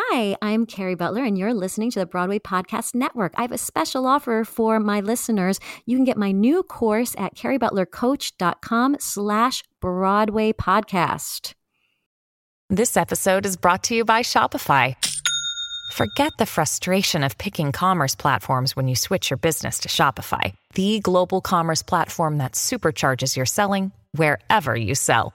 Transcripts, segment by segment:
Hi, I'm Kerry Butler, and you're listening to the Broadway Podcast Network. I have a special offer for my listeners. You can get my new course at kerrybutlercoach.com slash Broadway Podcast. This episode is brought to you by Shopify. Forget the frustration of picking commerce platforms when you switch your business to Shopify, the global commerce platform that supercharges your selling wherever you sell.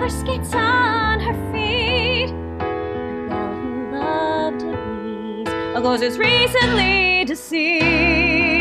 Roller skates on her feet. The girl who loved please. Oh, goes recently deceased.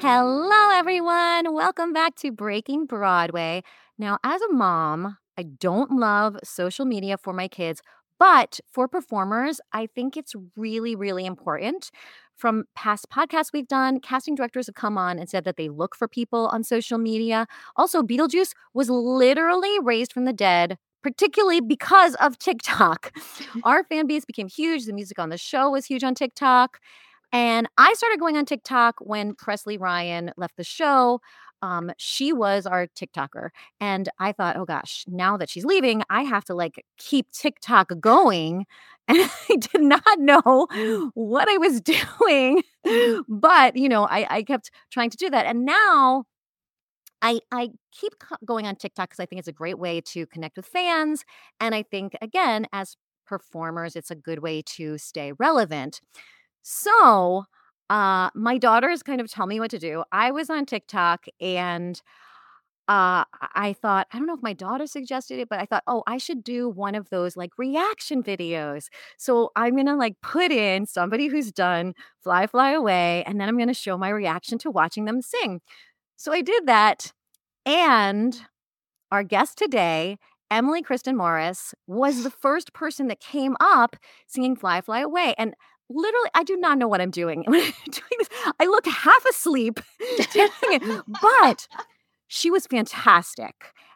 Hello, everyone. Welcome back to Breaking Broadway. Now, as a mom, I don't love social media for my kids, but for performers, I think it's really, really important. From past podcasts we've done, casting directors have come on and said that they look for people on social media. Also, Beetlejuice was literally raised from the dead. Particularly because of TikTok. Our fan base became huge. The music on the show was huge on TikTok. And I started going on TikTok when Presley Ryan left the show. Um, she was our TikToker. And I thought, oh gosh, now that she's leaving, I have to like keep TikTok going. And I did not know what I was doing. But, you know, I, I kept trying to do that. And now I I keep going on TikTok because I think it's a great way to connect with fans, and I think again as performers, it's a good way to stay relevant. So, uh, my daughters kind of tell me what to do. I was on TikTok and. Uh, I thought, I don't know if my daughter suggested it, but I thought, oh, I should do one of those like reaction videos. So I'm gonna like put in somebody who's done Fly, Fly Away, and then I'm gonna show my reaction to watching them sing. So I did that. And our guest today, Emily Kristen Morris, was the first person that came up singing Fly, Fly Away. And literally, I do not know what I'm doing when I'm doing this. I look half asleep doing it, but she was fantastic.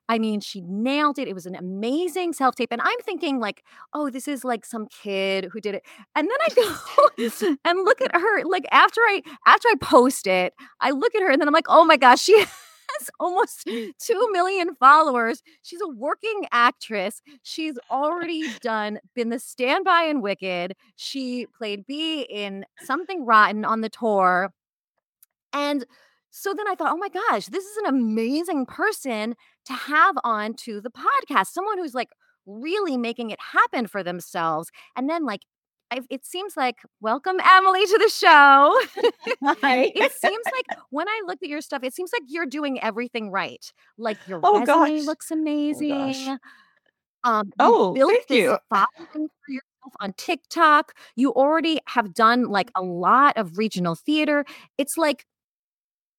I mean, she nailed it. It was an amazing self tape. And I'm thinking, like, oh, this is like some kid who did it. And then I go and look at her. Like after I after I post it, I look at her and then I'm like, oh my gosh, she has almost mm. two million followers. She's a working actress. She's already done been the standby in Wicked. She played Bea in Something Rotten on the tour. And so then I thought, oh my gosh, this is an amazing person to have on to the podcast. Someone who's like really making it happen for themselves. And then, like, I, it seems like, welcome, Emily, to the show. It seems like when I look at your stuff, it seems like you're doing everything right. Like, your Oh, resume gosh. looks gosh. amazing. Um, you Oh, built thank this you. following for yourself on TikTok. You already have done like a lot of regional theater. It's like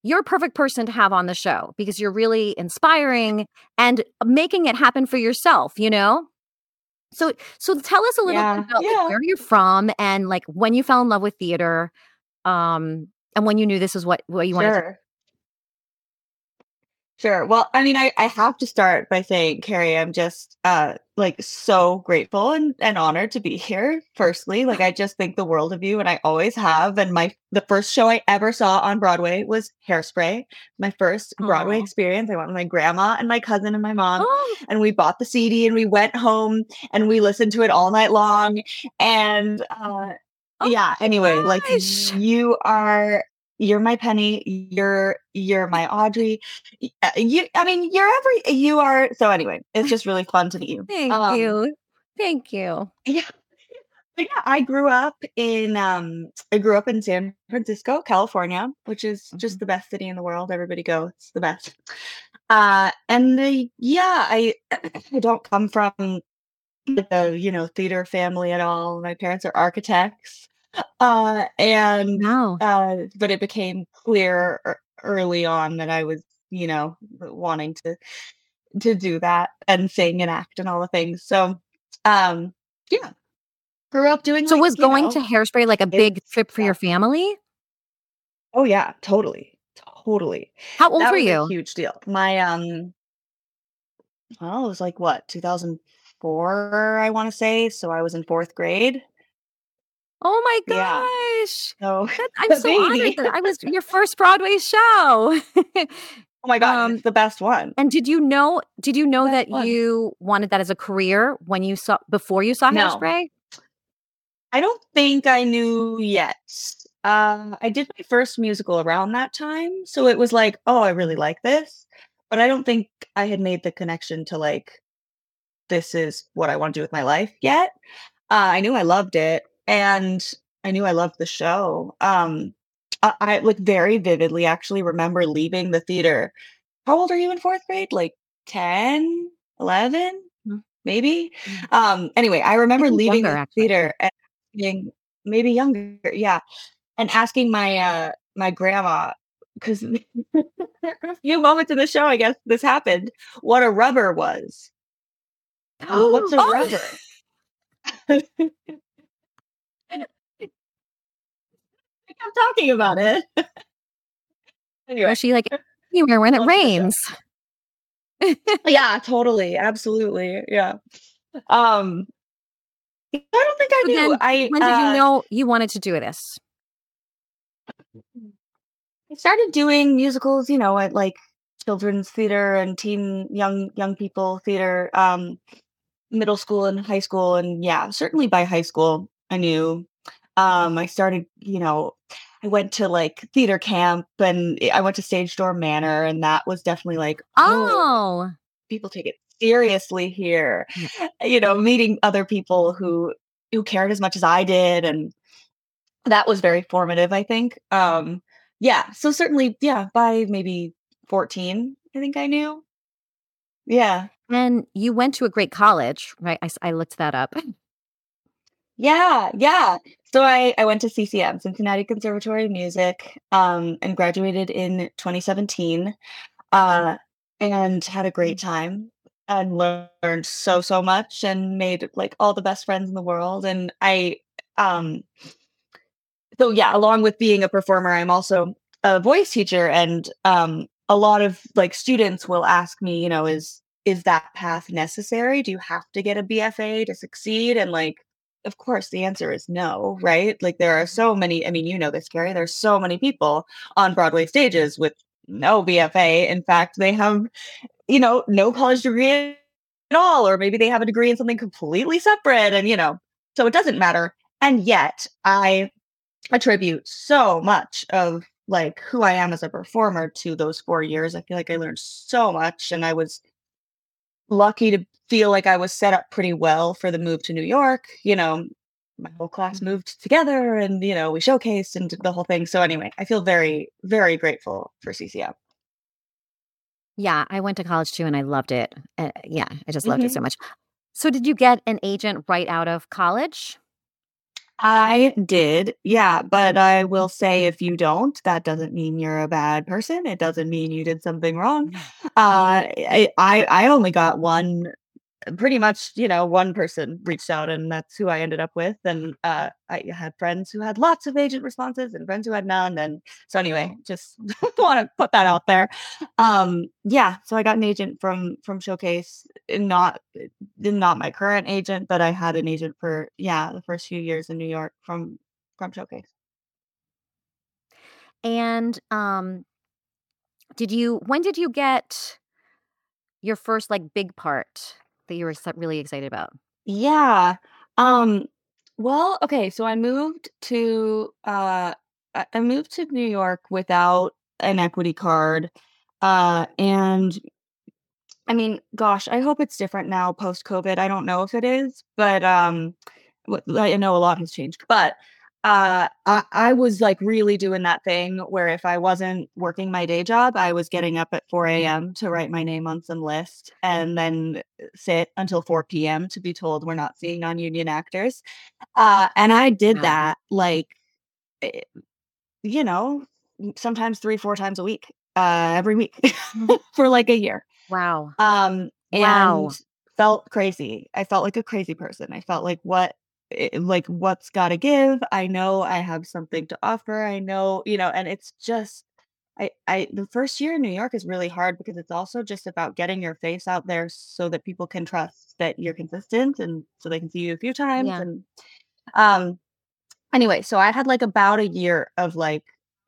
you're a perfect person to have on the show because you're really inspiring and making it happen for yourself, you know? So so tell us a little Yeah, bit about like, where you're from and like when you fell in love with theater um and when you knew this is what what you wanted to Sure. Well, I mean, I, I have to start by saying, Kerry, I'm just uh like so grateful and, and honored to be here. Firstly, like I just think the world of you and I always have. And my the first show I ever saw on Broadway was Hairspray. My first Broadway experience. I went with my grandma and my cousin and my mom Oh, and we bought the CD and we went home and we listened to it all night long. And uh Oh yeah, anyway, like you are you're my Penny, you're you're my Audrey. uh, You I mean, you're every you are so anyway, it's just really fun to meet you. thank Um you. Thank you. yeah. But yeah, I grew up in um I grew up in San Francisco, California, which is just Mhm. the best city in the world. Everybody go, it's the best. Uh and the, yeah, I I don't come from the you know theater family at all. My parents are architects. Uh and Wow. uh but it became clear ear- early on that I was, you know, wanting to to do that and sing and act and all the things. So um yeah, grew up doing So like, was going to hairspray like a big trip for your family? Oh yeah, totally. Totally. How old That were you? huge deal. My um well, it was like what, 2004, I want to say. So I was in fourth grade. Oh my Yeah. gosh. So That, I'm so honored that I was your first Broadway show. Oh my god, um, it's the best one. and did you know did you know that one. you wanted that as a career when you saw before you saw No. Hairspray? I don't think I knew yet. Uh, I did my first musical around that time, so it was like, oh, I really like this, but I don't think I had made the connection to like, this is what I want to do with my life yet. Uh, I knew I loved it, and I knew I loved the show. Um, I, I like very vividly actually remember leaving the theater. How old are you in fourth grade? Like 10, 11, Mm. maybe? Mm. Um, anyway, I remember leaving younger the theater and asking, maybe younger, yeah, and asking my uh my grandma because a few moments in the show, I guess this happened. What a rubber was. What's a Oh, rubber? I kept talking about it. anyway, was she like anywhere when it love rains? Yeah, totally, absolutely, yeah. Um, I don't think I So knew. I when did uh, you know you wanted to do this? I started doing musicals, you know, at like children's theater and teen young young people theater, um, middle school and high school, and yeah, certainly by high school, I knew. Um, I started, you know, I went to like theater camp and I went to Stage Door Manor, and that was definitely like, oh, Oh. people take it seriously here. You know, meeting other people who who cared as much as I did, and that was very formative. I think. Um, yeah, so certainly, yeah, by maybe fourteen, I think I knew. Yeah, And you went to a great college, right? I, I looked that up. yeah, yeah. So I I went to CCM, Cincinnati Conservatory of Music, um, and graduated in 2017, uh, and had a great time and learned so so much and made like all the best friends in the world. And I um so yeah, along with being a performer, I'm also a voice teacher, and um, a lot of like students will ask me, you know, is is that path necessary? Do you have to get a BFA to succeed? And like, of course, the answer is no, mm. right? Like there are mm-hmm. so many. I mean, you know this, Kerry. There's so many people on Broadway stages with no BFA. In fact, they have, you know, no college degree at all, or maybe they have a degree in something completely separate, and you know, so it doesn't matter. And yet, I attribute so much of like who I am as a performer to those four years. I feel like I learned so much and I was lucky to feel like I was set up pretty well for the move to New York. You know, my whole class moved together and, you know, we showcased and did the whole thing. So anyway, I feel very, very grateful for CCM. Yeah, I went to college too and I loved it. Uh, yeah, I just loved it Mhm. so much. So, did you get an agent right out of college? I did, yeah, but I will say if you don't, that doesn't mean you're a bad person. It doesn't mean you did something wrong. Uh, I I only got one pretty much, you know, one person reached out and that's who I ended up with. And uh, I had friends who had lots of agent responses and friends who had none. And so anyway, just want to put that out there. Um, yeah, so I got an agent from from Showcase, not not my current agent, but I had an agent for yeah the first few years in New York from from Showcase. And um, did you? When did you get your first like big part that you were really excited about? Yeah. Um. Well, okay. So I moved to uh, I moved to New York without an equity card, uh, and I mean, gosh, I hope it's different now post COVID. I don't know if it is, but um, I know a lot has changed. But uh, I, I was like really doing that thing where if I wasn't working my day job, I was getting up at 4 a.m. to write my name on some list and then uh, sit until 4 p.m. to be told we're not seeing non union actors. Uh, and I did that like, eh, you know, sometimes three, four times a week, uh, every week mm-hmm. for like a year. Wow. Um, and wow. felt crazy. I felt like a crazy person. I felt like what Eh, like what's got to give. I know I have something to offer. I know, you know, and it's just I I the first year in New York is really hard because it's also just about getting your face out there so that people can trust that you're consistent and so they can see you a few times yeah. and um anyway, so I had like about a year of like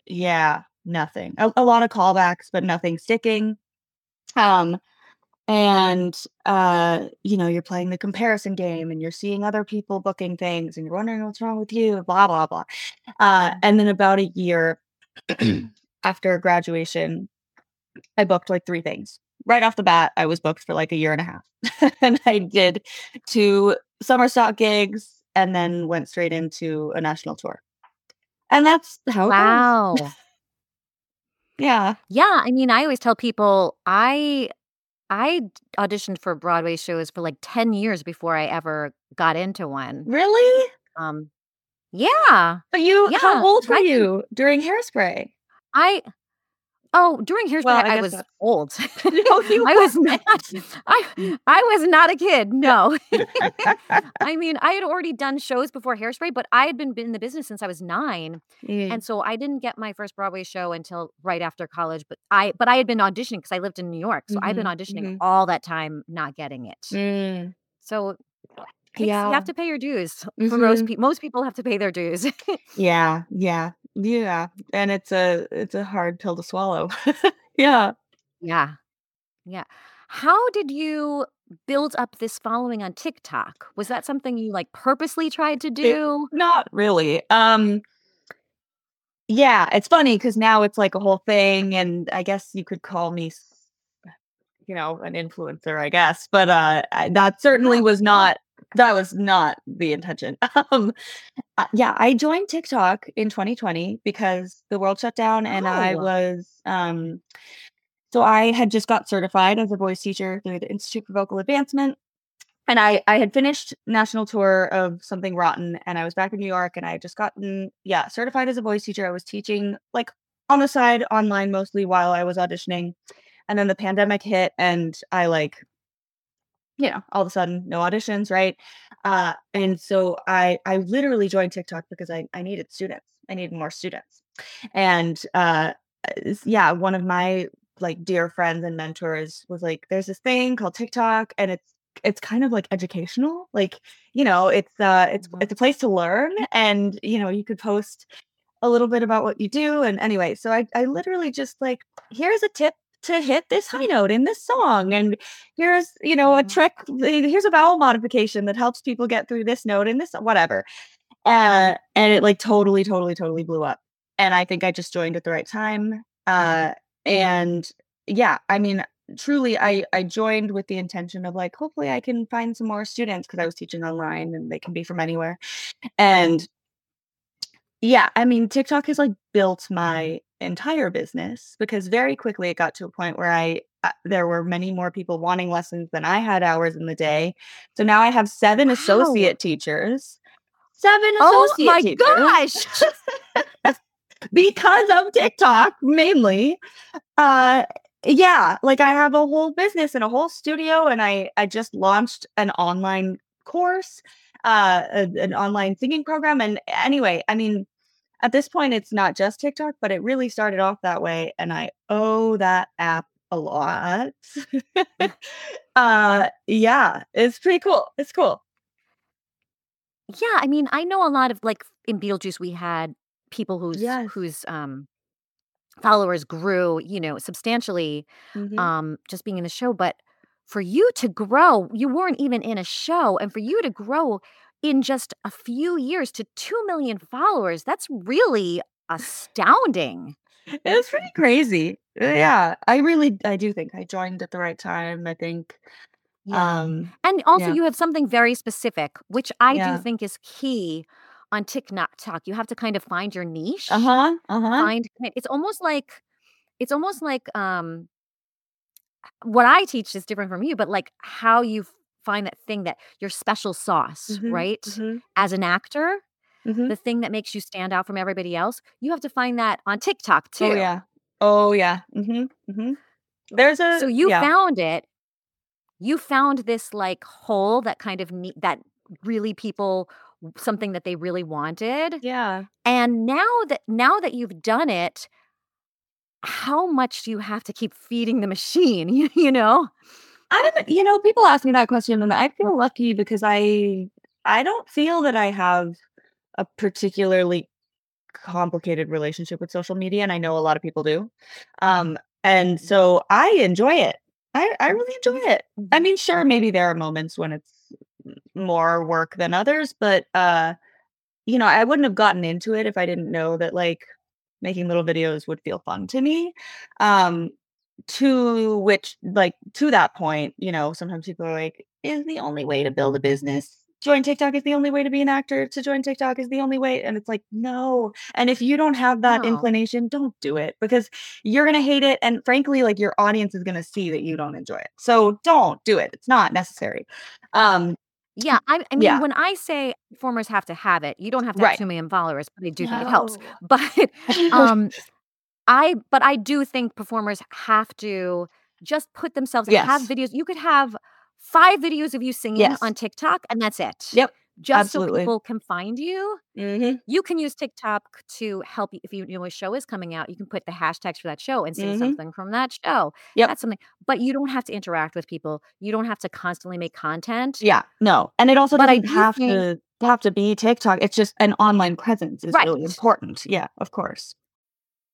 yeah, nothing. A, a lot of callbacks but nothing sticking. Um and uh you know you're playing the comparison game and you're seeing other people booking things and you're wondering what's wrong with you blah blah blah. Uh and then about a year after graduation i booked like three things. Right off the bat i was booked for like a year and a half. And i did two summer stock gigs and then went straight into a national tour. And that's how wow. Yeah. Yeah i mean i always tell people i I auditioned for Broadway shows for like 10 years before I ever got into one. Really? Um yeah. But you yeah, how old were I, you during Hairspray? I Oh, during Hairspray, well, I, I was old. no, you I was not. I I was not a kid. No, I mean, I had already done shows before Hairspray, but I had been in the business since I was nine, mm. and so I didn't get my first Broadway show until right after college. But I but I had been auditioning because I lived in New York, so mm-hmm, I've been auditioning mm-hmm. all that time, not getting it. Mm. So yeah. you have to pay your dues. Mm-hmm. For most people, most people have to pay their dues. yeah, yeah. Yeah, and it's a it's a hard pill to swallow. Yeah. Yeah. Yeah. How did you build up this following on TikTok? Was that something you like purposely tried to It do? not really. Um, yeah, it's funny because now it's like a whole thing, and I guess you could call me, you know, an influencer, I guess. But uh, I, that certainly was not that was not the intention. Um, uh, yeah, I joined TikTok in 2020 because the world shut down, and I oh. was um, so I had just got certified as a voice teacher through the Institute for Vocal Advancement, and I I had finished national tour of Something Rotten, and I was back in New York, and I had just gotten yeah certified as a voice teacher. I was teaching like on the side online mostly while I was auditioning, and then the pandemic hit, and I like you know, all of a sudden no auditions, right? Uh, and so I I literally joined TikTok because I I needed students. I needed more students. And uh yeah, one of my like dear friends and mentors was like, there's this thing called TikTok and it's it's kind of like educational. Like, you know, it's uh it's mm-hmm. it's a place to learn and you know, you could post a little bit about what you do. And anyway, so I I literally just like, here's a tip to hit this high note in this song and here's you know a mm-hmm. trick here's a vowel modification that helps people get through this note in this whatever uh, and it like totally totally totally blew up and i think i just joined at the right time uh, and yeah i mean truly i i joined with the intention of like hopefully i can find some more students because i was teaching online and they can be from anywhere and yeah i mean tiktok has like built my entire business because very quickly it got to a point where I uh, there were many more people wanting lessons than I had hours in the day. So now I have seven wow. associate teachers. Seven oh associate oh my teachers. gosh. because of TikTok mainly. Uh Yeah, like I have a whole business and a whole studio, and I I just launched an online course, uh, a, an online singing program. And anyway, I mean, at this point, it's not just TikTok, but it really started off that way, and I owe that app a lot. uh, yeah, it's pretty cool. It's cool. Yeah, I mean, I know a lot of like in Beetlejuice, we had people whose Yes. whose um followers grew, you know, substantially Mhm. um just being in the show, but for you to grow, you weren't even in a show and for you to grow in just a few years to 2 million followers, that's really astounding. It was pretty crazy. Uh, Yeah, I really, I do think I joined at the right time. I think, Yeah. um, And also yeah, you have something very specific, which I do think is key on TikTok. You have to kind of find your niche. Uh huh. Uh huh. Find it's almost like it's almost like um what I teach is different from you, but like how you find that thing that your special sauce, Mhm. right? Mhm. As an actor, Mhm. the thing that makes you stand out from everybody else, you have to find that on TikTok Oh too. yeah. Oh yeah. Mhm. Mhm. There's a So you yeah. found it. You found this like hole that kind of need that really people something that they really wanted. Yeah. And now that now that you've done it, how much do you have to keep feeding the machine? You, you know? I don't. You know, people ask me that question, and I feel lucky because I I don't feel that I have a particularly complicated relationship with social media, and I know a lot of people do. Um, and so I enjoy it. I I really enjoy it. I mean, sure, maybe there are moments when it's more work than others, but uh, you know, I wouldn't have gotten into it if I didn't know that like making little videos would feel fun to me. Um, to which like to that point, you know, sometimes people are like, is the only way to build a business. Join TikTok is the only way to be an actor. To join TikTok is the only way. And it's like, no. And if you don't have that No. inclination, don't do it because you're going to hate it. And frankly, like your audience is going to see that you don't enjoy it. So don't do it. It's not necessary. Um, Yeah, I, I mean, Yeah. when I say performers have to have it, you don't have to have Right. two million followers, but I do think it helps. But um, I, but I do think performers have to just put themselves yes. have videos. You could have five videos of you singing Yes. on TikTok, and that's it. Yep, Just so people can find you. Mhm, You can use TikTok to help you if you know a show is coming out. You can put the hashtags for that show and sing Mhm. something from that show. Yep. That's something. But you don't have to interact with people. You don't have to constantly make content. Yeah, no. And it also But I doesn't do have think- to have to be TikTok. It's just an online presence is really important. Yeah, of course.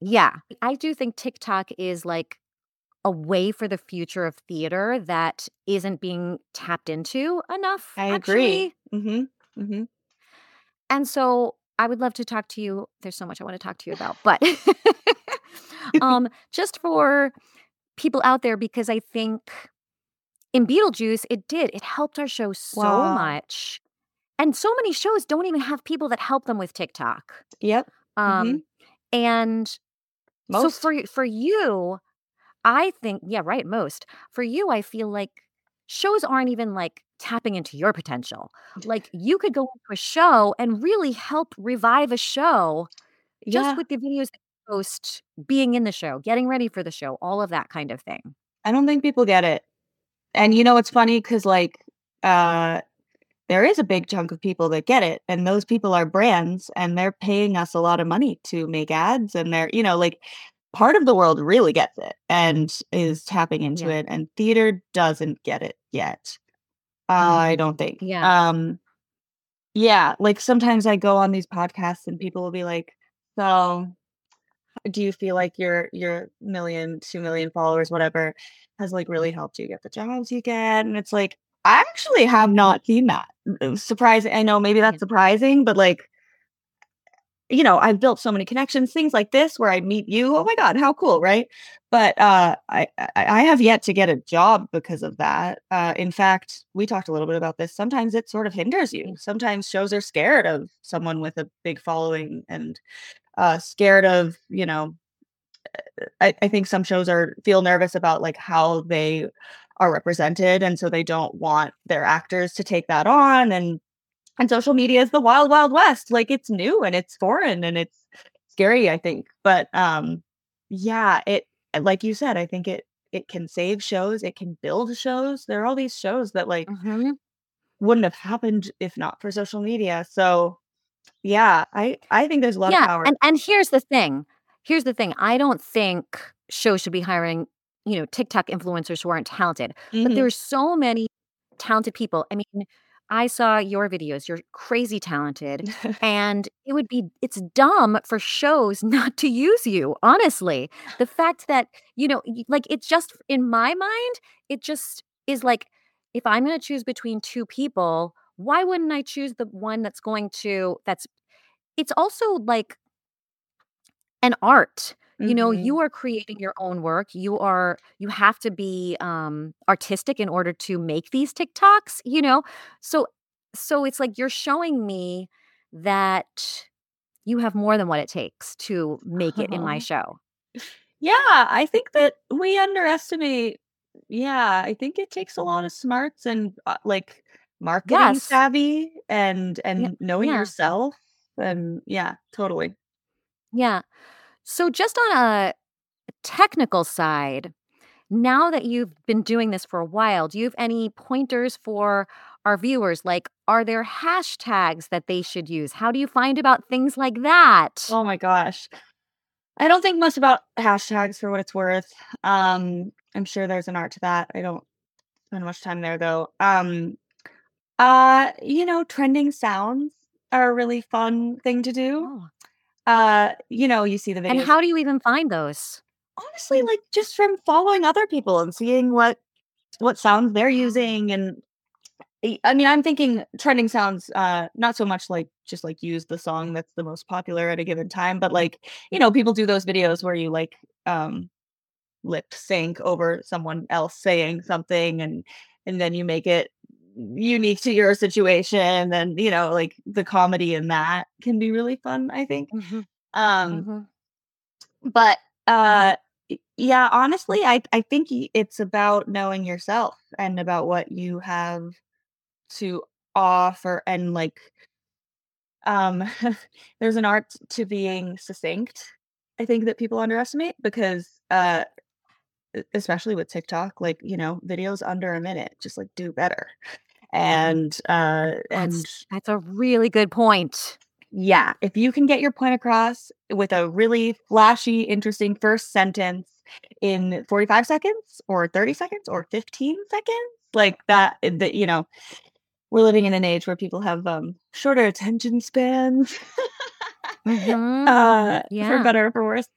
Yeah, I do think TikTok is like a way for the future of theater that isn't being tapped into enough. I actually. agree. Mhm. Mhm. And so I would love to talk to you. There's so much I want to talk to you about, but um, just for people out there, because I think in Beetlejuice, it did. It helped our show so Wow. much. And so many shows don't even have people that help them with TikTok. Yep. Um, and so Most. for for you, I think yeah, right, most. For you, I feel like shows aren't even like tapping into your potential. Like you could go into a show and really help revive a show just yeah. with the videos that you post, being in the show, getting ready for the show, all of that kind of thing. I don't think people get it. And you know it's funny cuz like uh there is a big chunk of people that get it and those people are brands and they're paying us a lot of money to make ads and they're you know like part of the world really gets it and is tapping into Yeah. it and theater doesn't get it yet. I don't think. Yeah. Um yeah, like sometimes I go on these podcasts and people will be like, "So, do you feel like your your million two million followers, whatever, has like really helped you get the jobs you get?" And it's like, I actually have not seen that. Uh, Surprising. I know maybe that's surprising, but like you know, I've built so many connections, things like this where I meet you. Oh my God, how cool, right? But uh, I, I I have yet to get a job because of that. Uh, in fact, we talked a little bit about this. Sometimes it sort of hinders you. Sometimes shows are scared of someone with a big following and uh, scared of, you know, I, I think some shows are feel nervous about like how they are represented, and so they don't want their actors to take that on. And and social media is the wild, wild west. Like it's new and it's foreign and it's scary, I think. But um, yeah, it like you said, I think it it can save shows, it can build shows. There are all these shows that like Mhm. wouldn't have happened if not for social media. So yeah, I I think there's a lot of Yeah, power. and and here's the thing. Here's the thing. I don't think shows should be hiring, you know, TikTok influencers who aren't talented. But Mhm. there's so many talented people. I mean, I saw your videos. You're crazy talented. And it would be it's dumb for shows not to use you, honestly. The fact that, you know, like it's just in my mind, it just is like if I'm going to choose between two people, why wouldn't I choose the one that's going to that's it's also like an art. You know, Mhm. you are creating your own work. You are you have to be um artistic in order to make these TikToks, you know? So so it's like you're showing me that you have more than what it takes to make it in my show. Yeah, I think that we underestimate. Yeah, I think it takes a lot of smarts and uh, like marketing Yes. savvy and and Yeah, knowing yeah. yourself and yeah, totally. Yeah. So just on a technical side, now that you've been doing this for a while, do you have any pointers for our viewers? Like, are there hashtags that they should use? How do you find about things like that? Oh my gosh. I don't think much about hashtags for what it's worth. Um, I'm sure there's an art to that. I don't spend much time there though. Um, uh, you know, trending sounds are a really fun thing to do. Oh. Uh, you know, you see the videos. And how do you even find those? honestly like just from following other people and seeing what what sounds they're using and I- I mean I'm thinking trending sounds uh not so much like just like use the song that's the most popular at a given time but like you know people do those videos where you like um lip sync over someone else saying something and and then you make it unique to your situation and you know like the comedy in that can be really fun I think. Mhm, um mhm. but uh yeah honestly i i think it's about knowing yourself and about what you have to offer and like um there's an art to being succinct i think that people underestimate because uh especially with tiktok like you know videos under a minute just like do better and uh and That's that's a really good point. yeah, if you can get your point across with a really flashy, interesting first sentence in 45 seconds or 30 seconds or 15 seconds, like that, eh, that you know, we're living in an age where people have um shorter attention spans. Mhm. uh for better or for worse.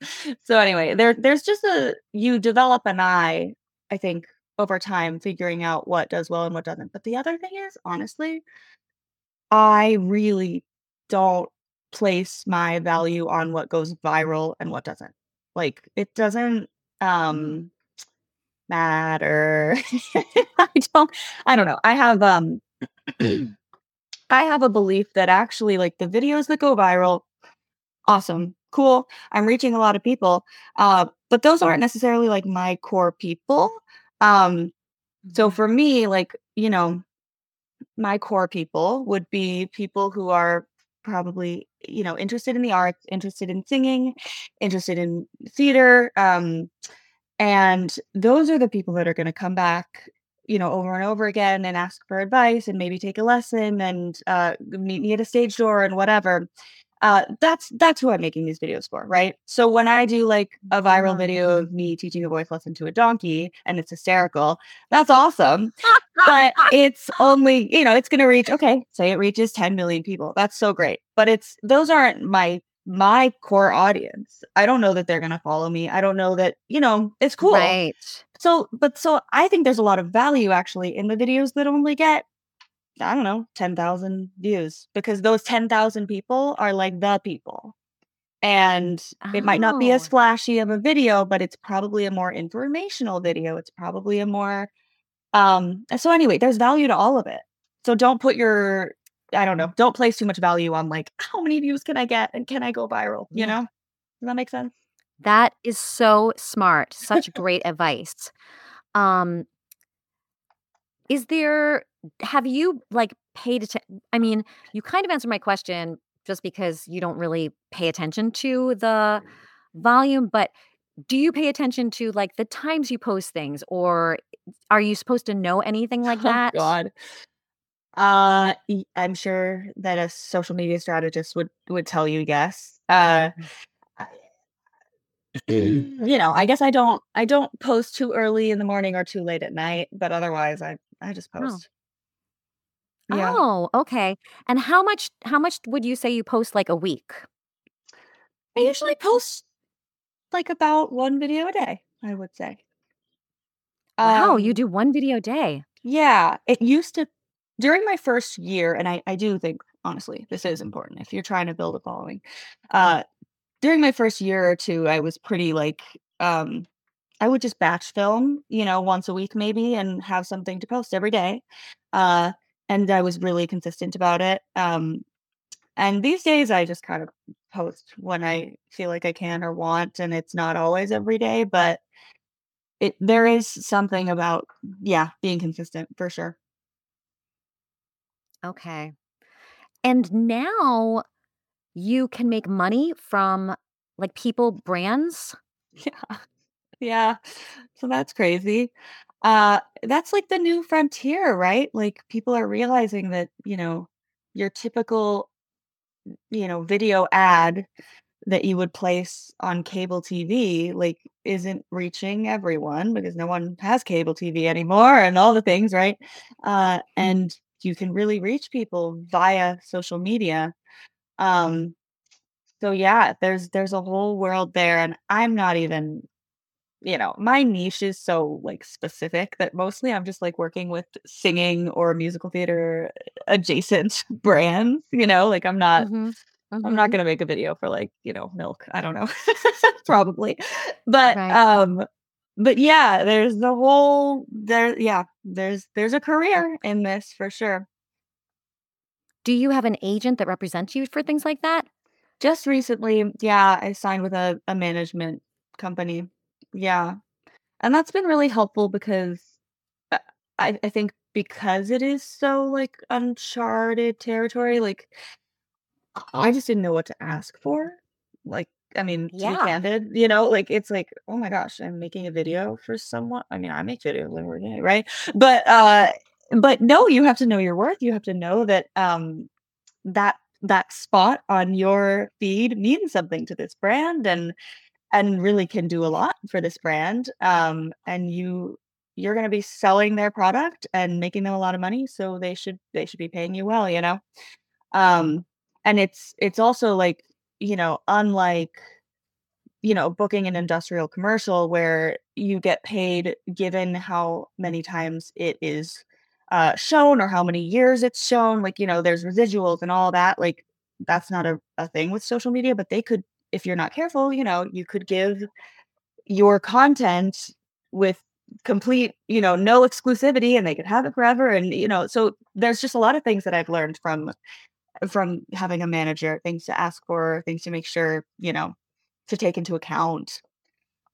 So anyway, there there's just a you develop an eye, I think, over time figuring out what does well and what doesn't. But the other thing is, honestly, I really don't place my value on what goes viral and what doesn't. Like it doesn't um matter. I don't I don't know. I have um I have a belief that actually like the videos that go viral awesome. Cool. I'm reaching a lot of people. Uh but those aren't necessarily like my core people. Um so Mhm. for me like, you know, my core people would be people who are probably you know interested in the arts interested in singing interested in theater um and those are the people that are going to come back you know over and over again and ask for advice and maybe take a lesson and uh meet me at a stage door and whatever uh, that's that's who I'm making these videos for, right? So when I do like a viral video of me teaching a voice lesson to a donkey and it's hysterical, that's awesome. but it's only, you know, it's gonna reach, okay, say it reaches 10 million people. That's so great. But it's those aren't my my core audience. I don't know that they're gonna follow me. I don't know that, you know, it's cool. Right. So, but so I think there's a lot of value actually in the videos that only get I don't know, 10,000 views because those 10,000 people are like the people. And it might not be as Oh. flashy of a video, but it's probably a more informational video. It's probably a more um so anyway, there's value to all of it. So don't put your I don't know, don't place too much value on like how many views can I get and can I go viral, you Yeah. know? Does that make sense? That is so smart. Such great advice. Um is there have you like paid attention I mean, you kind of answered my question just because you don't really pay attention to the volume, but do you pay attention to like the times you post things or are you supposed to know anything like that? Oh God. Uh, I'm sure that a social media strategist would would tell you yes. Uh, you know, I guess I don't I don't post too early in the morning or too late at night, but otherwise I I just Oh. post. Yeah. Oh, okay. And how much how much would you say you post like a week? I usually post like about one video a day, I would say. Wow, you Um, do one video a day. Yeah, it used to during my first year, and I, I do think honestly this is important if you're trying to build a following. Uh, during my first year or two, I was pretty like um, I would just batch film, you know, once a week maybe, and have something to post every day. Uh, and I was really consistent about it. Um, and these days, I just kind of post when I feel like I can or want, and it's not always every day, but it there is something about yeah being consistent for sure. Okay. And now you can make money from like people brands. Yeah. Yeah. So that's crazy. Uh that's like the new frontier, right? Like people are realizing that, you know, your typical, you know, video ad that you would place on cable TV like isn't reaching everyone because no one has cable TV anymore and all the things, right? Uh and you can really reach people via social media. Um so yeah, there's there's a whole world there and I'm not even you know, my niche is so like specific that mostly I'm just like working with singing or musical theater adjacent brands, you know, like I'm not Mhm, I'm mhm. not going to make a video for like, you know, milk. I don't know. Probably. But Right. um but yeah, there's the whole there yeah, there's there's a career in this for sure. Do you have an agent that represents you for things like that? Just recently, yeah, I signed with a, a management company. Yeah. And that's been really helpful because uh, I, I think because it is so like uncharted territory, like I just didn't know what to ask for. Like, I mean, to be Yeah. candid, you know, like it's like, oh my gosh, I'm making a video for someone. I mean, I make videos every day, right? But uh but no, you have to know your worth. You have to know that um that that spot on your feed means something to this brand and and really can do a lot for this brand. Um and you you're going to be selling their product and making them a lot of money, so they should they should be paying you well, you know. Um and it's it's also like, you know, unlike you know, booking an industrial commercial where you get paid given how many times it is uh, shown or how many years it's shown. Like, you know, there's residuals and all that. Like, that's not a, a thing with social media, but they could, if you're not careful, you know, you could give your content with complete, you know, no exclusivity and they could have it forever. And, you know, so there's just a lot of things that I've learned from from having a manager, things to ask for, things to make sure, you know, to take into account.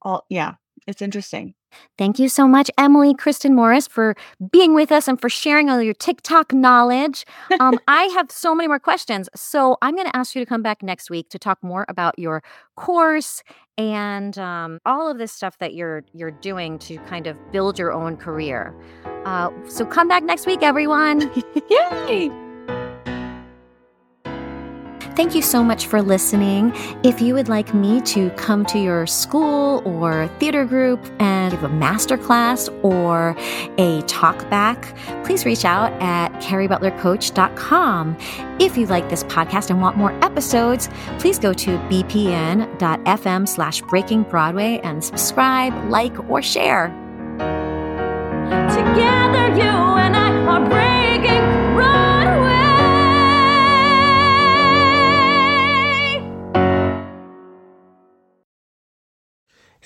All yeah, it's interesting. Thank you so much, Emily Kristen Morris, for being with us and for sharing all your TikTok knowledge. Um, I have so many more questions. So I'm going to ask you to come back next week to talk more about your course and um, all of this stuff that you're you're doing to kind of build your own career. Uh, so come back next week, everyone. Yay! Thank you so much for listening. If you would like me to come to your school or theater group and give a master class or a talk back, please reach out at kerrybutlercoach.com. If you like this podcast and want more episodes, please go to bpn.fm slash breaking Broadway and subscribe, like, or share. Together, you and I are breaking